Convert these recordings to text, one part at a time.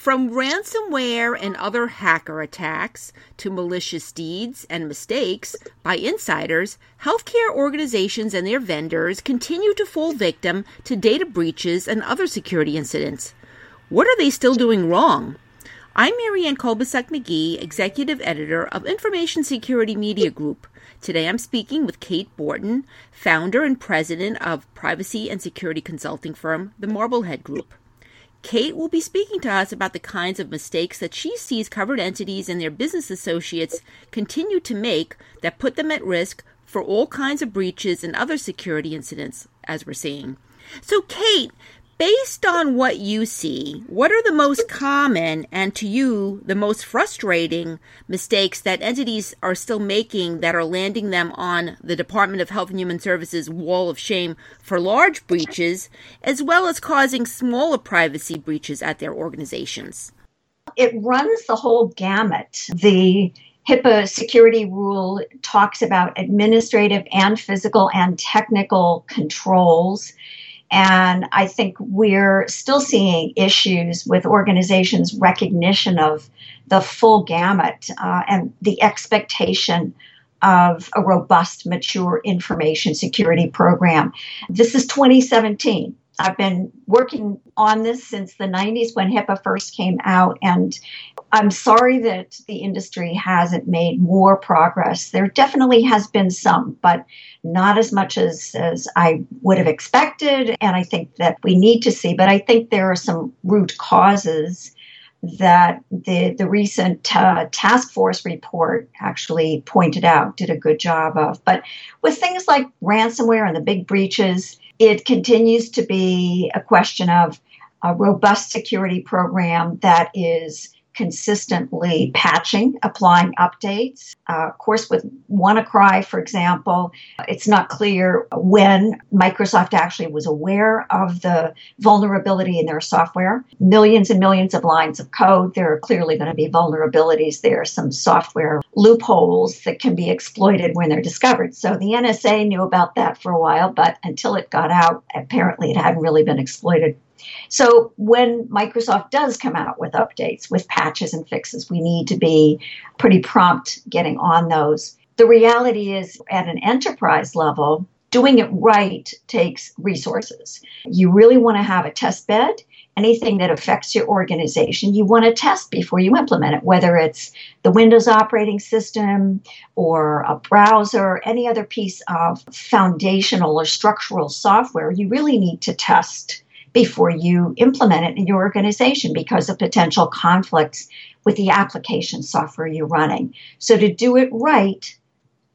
From ransomware and other hacker attacks to malicious deeds and mistakes by insiders, healthcare organizations and their vendors continue to fall victim to data breaches and other security incidents. What are they still doing wrong? I'm Marianne Kolbasuk McGee, Executive Editor of Information Security Media Group. Today I'm speaking with Kate Borten, founder and president of privacy and security consulting firm, the Marblehead Group. Kate will be speaking to us about the kinds of mistakes that she sees covered entities and their business associates continue to make that put them at risk for all kinds of breaches and other security incidents, as we're seeing. So, Kate, based on what you see, what are the most common and to you the most frustrating mistakes that entities are still making that are landing them on the Department of Health and Human Services wall of shame for large breaches, as well as causing smaller privacy breaches at their organizations? It runs the whole gamut. The HIPAA security rule talks about administrative and physical and technical controls and I think we're still seeing issues with organizations' recognition of the full gamut uh, and the expectation of a robust, mature information security program. This is 2017. I've been working on this since the 90s when HIPAA first came out, and I'm sorry that the industry hasn't made more progress. There definitely has been some, but not as much as, as I would have expected, and I think that we need to see. But I think there are some root causes that the the recent uh, task force report actually pointed out did a good job of. But with things like ransomware and the big breaches, it continues to be a question of a robust security program that is consistently patching, applying updates. Uh, of course, with WannaCry, for example, it's not clear when Microsoft actually was aware of the vulnerability in their software. Millions and millions of lines of code. There are clearly going to be vulnerabilities there, some software loopholes that can be exploited when they're discovered. So the NSA knew about that for a while, but until it got out, apparently it hadn't really been exploited so when Microsoft does come out with updates, with patches and fixes, we need to be pretty prompt getting on those. The reality is, at an enterprise level, doing it right takes resources. You really want to have a test bed. Anything that affects your organization, you want to test before you implement it, whether it's the Windows operating system or a browser, any other piece of foundational or structural software, you really need to test before you implement it in your organization because of potential conflicts with the application software you're running. So to do it right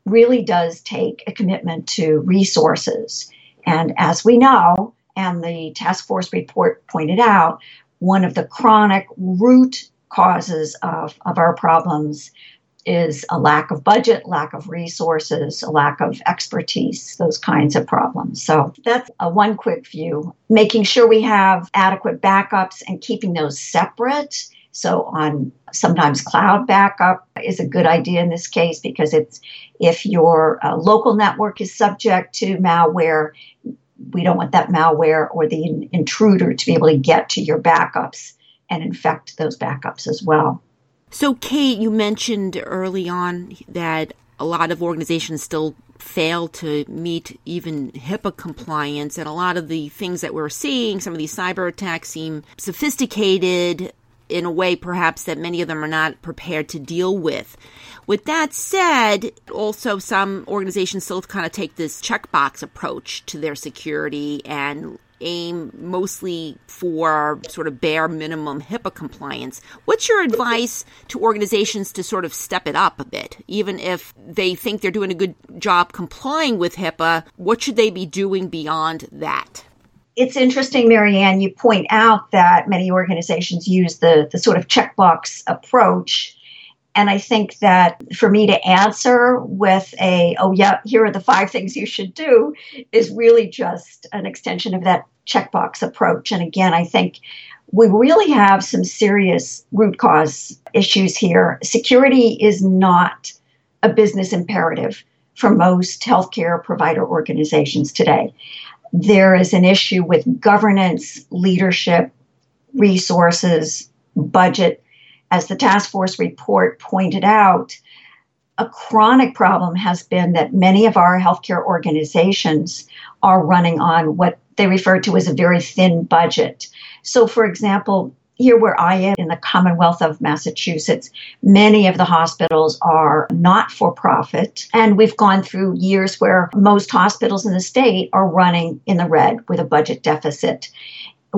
really does take a commitment to resources. And as we know, and the task force report pointed out, one of the chronic root causes of, of our problems is a lack of budget, lack of resources, a lack of expertise, those kinds of problems. So that's a one quick view. Making sure we have adequate backups and keeping those separate. So on sometimes cloud backup is a good idea in this case because it's if your uh, local network is subject to malware, we don't want that malware or the in- intruder to be able to get to your backups and infect those backups as well. So, Kate, you mentioned early on that a lot of organizations still fail to meet even HIPAA compliance, and a lot of the things that we're seeing, some of these cyber attacks seem sophisticated in a way perhaps that many of them are not prepared to deal with. With that said, also some organizations still kind of take this checkbox approach to their security and aim mostly for sort of bare minimum HIPAA compliance. What's your advice to organizations to sort of step it up a bit? Even if they think they're doing a good job complying with HIPAA, what should they be doing beyond that? It's interesting, Marianne, you point out that many organizations use the, the sort of checkbox approach and I think that for me to answer with a, oh, yeah, here are the five things you should do, is really just an extension of that checkbox approach. And again, I think we really have some serious root cause issues here. Security is not a business imperative for most healthcare provider organizations today. There is an issue with governance, leadership, resources, budget, as the task force report pointed out, a chronic problem has been that many of our healthcare organizations are running on what they refer to as a very thin budget. So, for example, here where I am in the Commonwealth of Massachusetts, many of the hospitals are not for profit. And we've gone through years where most hospitals in the state are running in the red with a budget deficit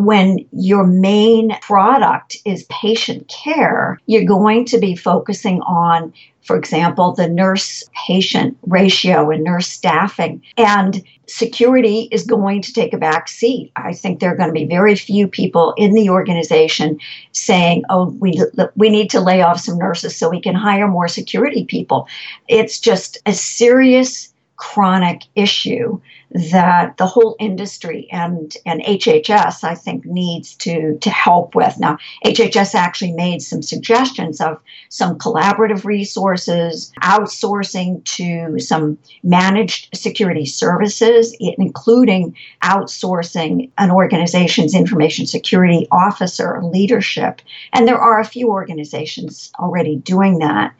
when your main product is patient care, you're going to be focusing on, for example, the nurse patient ratio and nurse staffing. And security is going to take a back seat. I think there are going to be very few people in the organization saying, oh, we, we need to lay off some nurses so we can hire more security people. It's just a serious chronic issue that the whole industry and, and HHS, I think, needs to, to help with. Now, HHS actually made some suggestions of some collaborative resources, outsourcing to some managed security services, including outsourcing an organization's information security officer leadership. And there are a few organizations already doing that.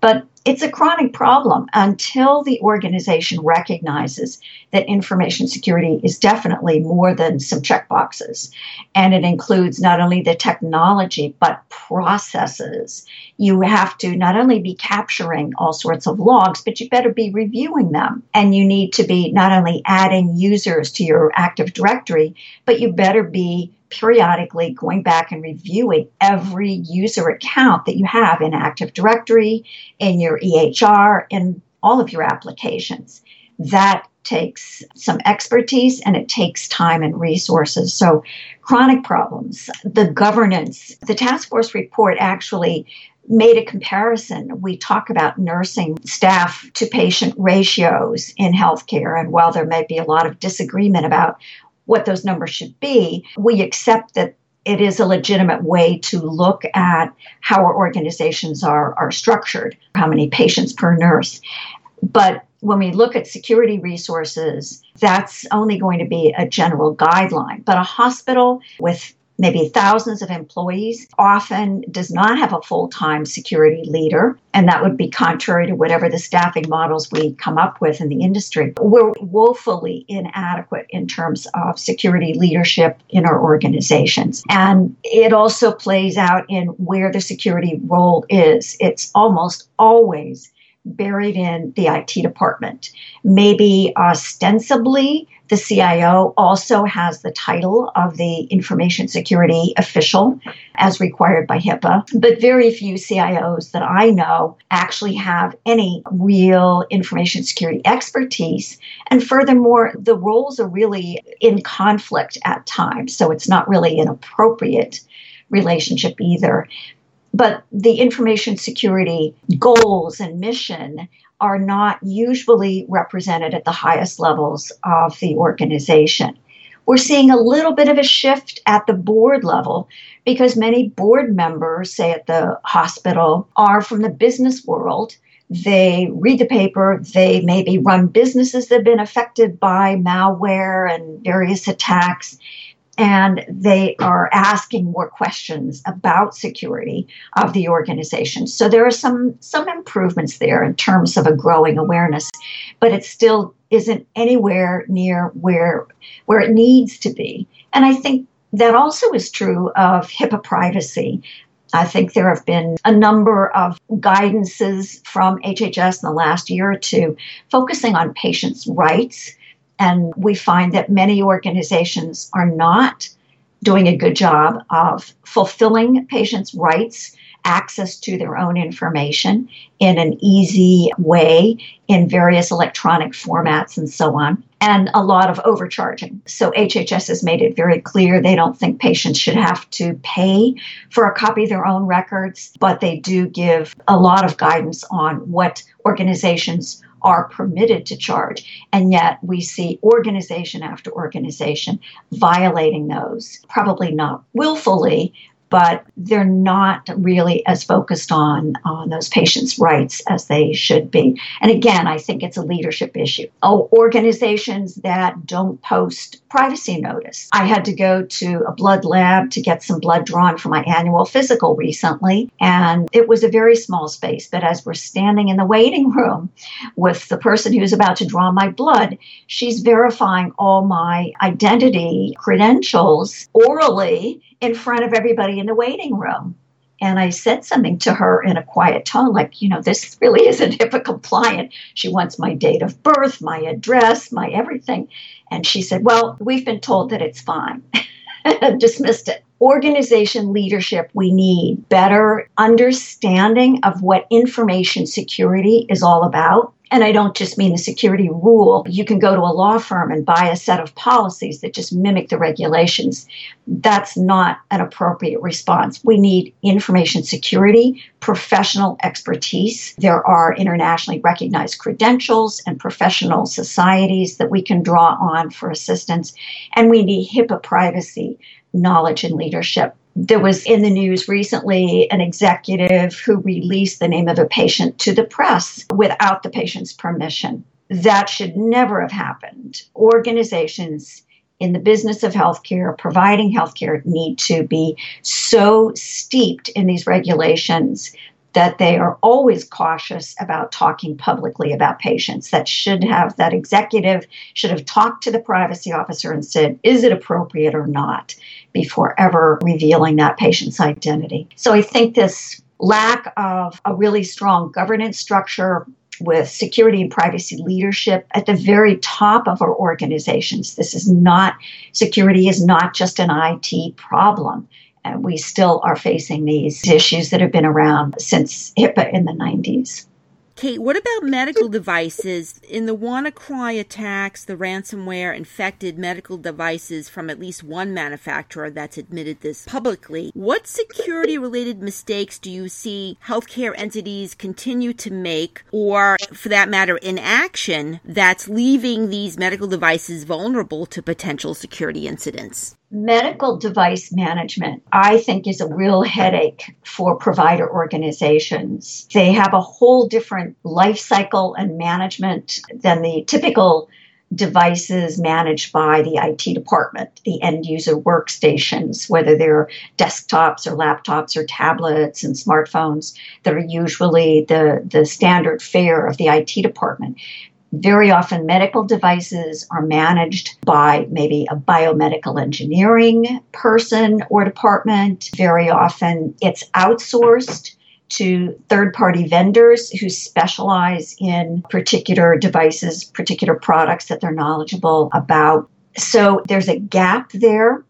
But it's a chronic problem until the organization recognizes that information security is definitely more than some checkboxes. And it includes not only the technology, but processes. You have to not only be capturing all sorts of logs, but you better be reviewing them. And you need to be not only adding users to your Active Directory, but you better be periodically going back and reviewing every user account that you have in Active Directory, in your EHR, in all of your applications. That takes some expertise and it takes time and resources. So, chronic problems, the governance, the task force report actually made a comparison. We talk about nursing staff to patient ratios in healthcare. And while there may be a lot of disagreement about what those numbers should be, we accept that it is a legitimate way to look at how our organizations are, are structured, how many patients per nurse. But when we look at security resources, that's only going to be a general guideline. But a hospital with maybe thousands of employees, often does not have a full time security leader. And that would be contrary to whatever the staffing models we come up with in the industry. We're woefully inadequate in terms of security leadership in our organizations. And it also plays out in where the security role is. It's almost always buried in the IT department. Maybe ostensibly, the CIO also has the title of the information security official as required by HIPAA, but very few CIOs that I know actually have any real information security expertise. And furthermore, the roles are really in conflict at times, so it's not really an appropriate relationship either but the information security goals and mission are not usually represented at the highest levels of the organization. We're seeing a little bit of a shift at the board level because many board members, say at the hospital, are from the business world. They read the paper, they maybe run businesses that have been affected by malware and various attacks, and they are asking more questions about security of the organization. So there are some some improvements there in terms of a growing awareness, but it still isn't anywhere near where where it needs to be. And I think that also is true of HIPAA privacy. I think there have been a number of guidances from HHS in the last year or two focusing on patients' rights and we find that many organizations are not doing a good job of fulfilling patients' rights, access to their own information in an easy way in various electronic formats and so on, and a lot of overcharging. So HHS has made it very clear they don't think patients should have to pay for a copy of their own records, but they do give a lot of guidance on what organizations are permitted to charge. And yet we see organization after organization violating those, probably not willfully, but they're not really as focused on on those patients' rights as they should be. And again, I think it's a leadership issue. Oh, organizations that don't post privacy notice. I had to go to a blood lab to get some blood drawn for my annual physical recently, and it was a very small space. But as we're standing in the waiting room with the person who's about to draw my blood, she's verifying all my identity credentials orally in front of everybody in the waiting room. And I said something to her in a quiet tone, like, you know, this really isn't HIPAA compliant. She wants my date of birth, my address, my everything. And she said, well, we've been told that it's fine. Dismissed it. Organization leadership, we need better understanding of what information security is all about and I don't just mean the security rule. You can go to a law firm and buy a set of policies that just mimic the regulations. That's not an appropriate response. We need information security, professional expertise. There are internationally recognized credentials and professional societies that we can draw on for assistance. And we need HIPAA privacy, knowledge, and leadership there was in the news recently an executive who released the name of a patient to the press without the patient's permission. That should never have happened. Organizations in the business of healthcare, providing healthcare, need to be so steeped in these regulations that they are always cautious about talking publicly about patients. That should have, that executive should have talked to the privacy officer and said, is it appropriate or not, before ever revealing that patient's identity. So I think this lack of a really strong governance structure with security and privacy leadership at the very top of our organizations. This is not, security is not just an IT problem And we still are facing these issues that have been around since HIPAA in the 90s. Kate, what about medical devices? In the WannaCry attacks, the ransomware infected medical devices from at least one manufacturer that's admitted this publicly. What security related mistakes do you see healthcare entities continue to make, or for that matter, inaction that's leaving these medical devices vulnerable to potential security incidents? Medical device management, I think, is a real headache for provider organizations. They have a whole different life cycle and management than the typical devices managed by the IT department, the end user workstations, whether they're desktops or laptops or tablets and smartphones that are usually the, the standard fare of the IT department. Very often, medical devices are managed by maybe a biomedical engineering person or department. Very often, it's outsourced to third party vendors who specialize in particular devices, particular products that they're knowledgeable about. So there's a gap there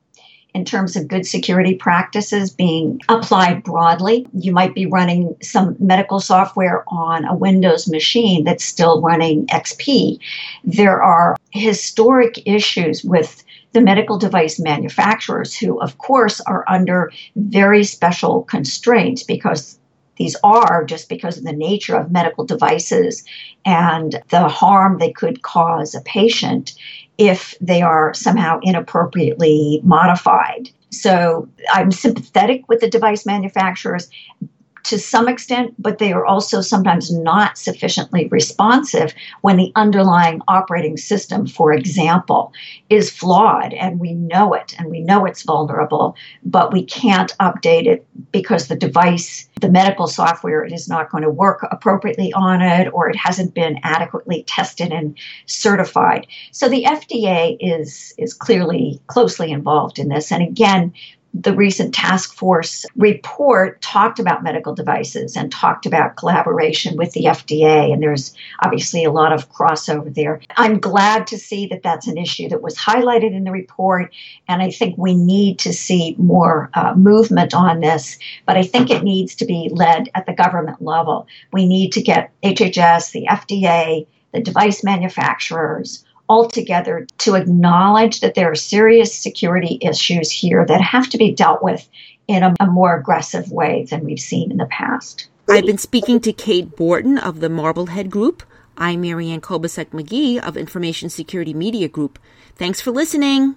in terms of good security practices being applied broadly. You might be running some medical software on a Windows machine that's still running XP. There are historic issues with the medical device manufacturers who, of course, are under very special constraints because these are just because of the nature of medical devices and the harm they could cause a patient if they are somehow inappropriately modified. So I'm sympathetic with the device manufacturers, to some extent, but they are also sometimes not sufficiently responsive when the underlying operating system, for example, is flawed and we know it and we know it's vulnerable, but we can't update it because the device, the medical software, it is not going to work appropriately on it or it hasn't been adequately tested and certified. So the FDA is is clearly closely involved in this. And again, the recent task force report talked about medical devices and talked about collaboration with the FDA. And there's obviously a lot of crossover there. I'm glad to see that that's an issue that was highlighted in the report. And I think we need to see more uh, movement on this. But I think it needs to be led at the government level. We need to get HHS, the FDA, the device manufacturers, altogether to acknowledge that there are serious security issues here that have to be dealt with in a, a more aggressive way than we've seen in the past. I've been speaking to Kate Borten of the Marblehead Group. I'm Marianne Kolbasuk McGee of Information Security Media Group. Thanks for listening.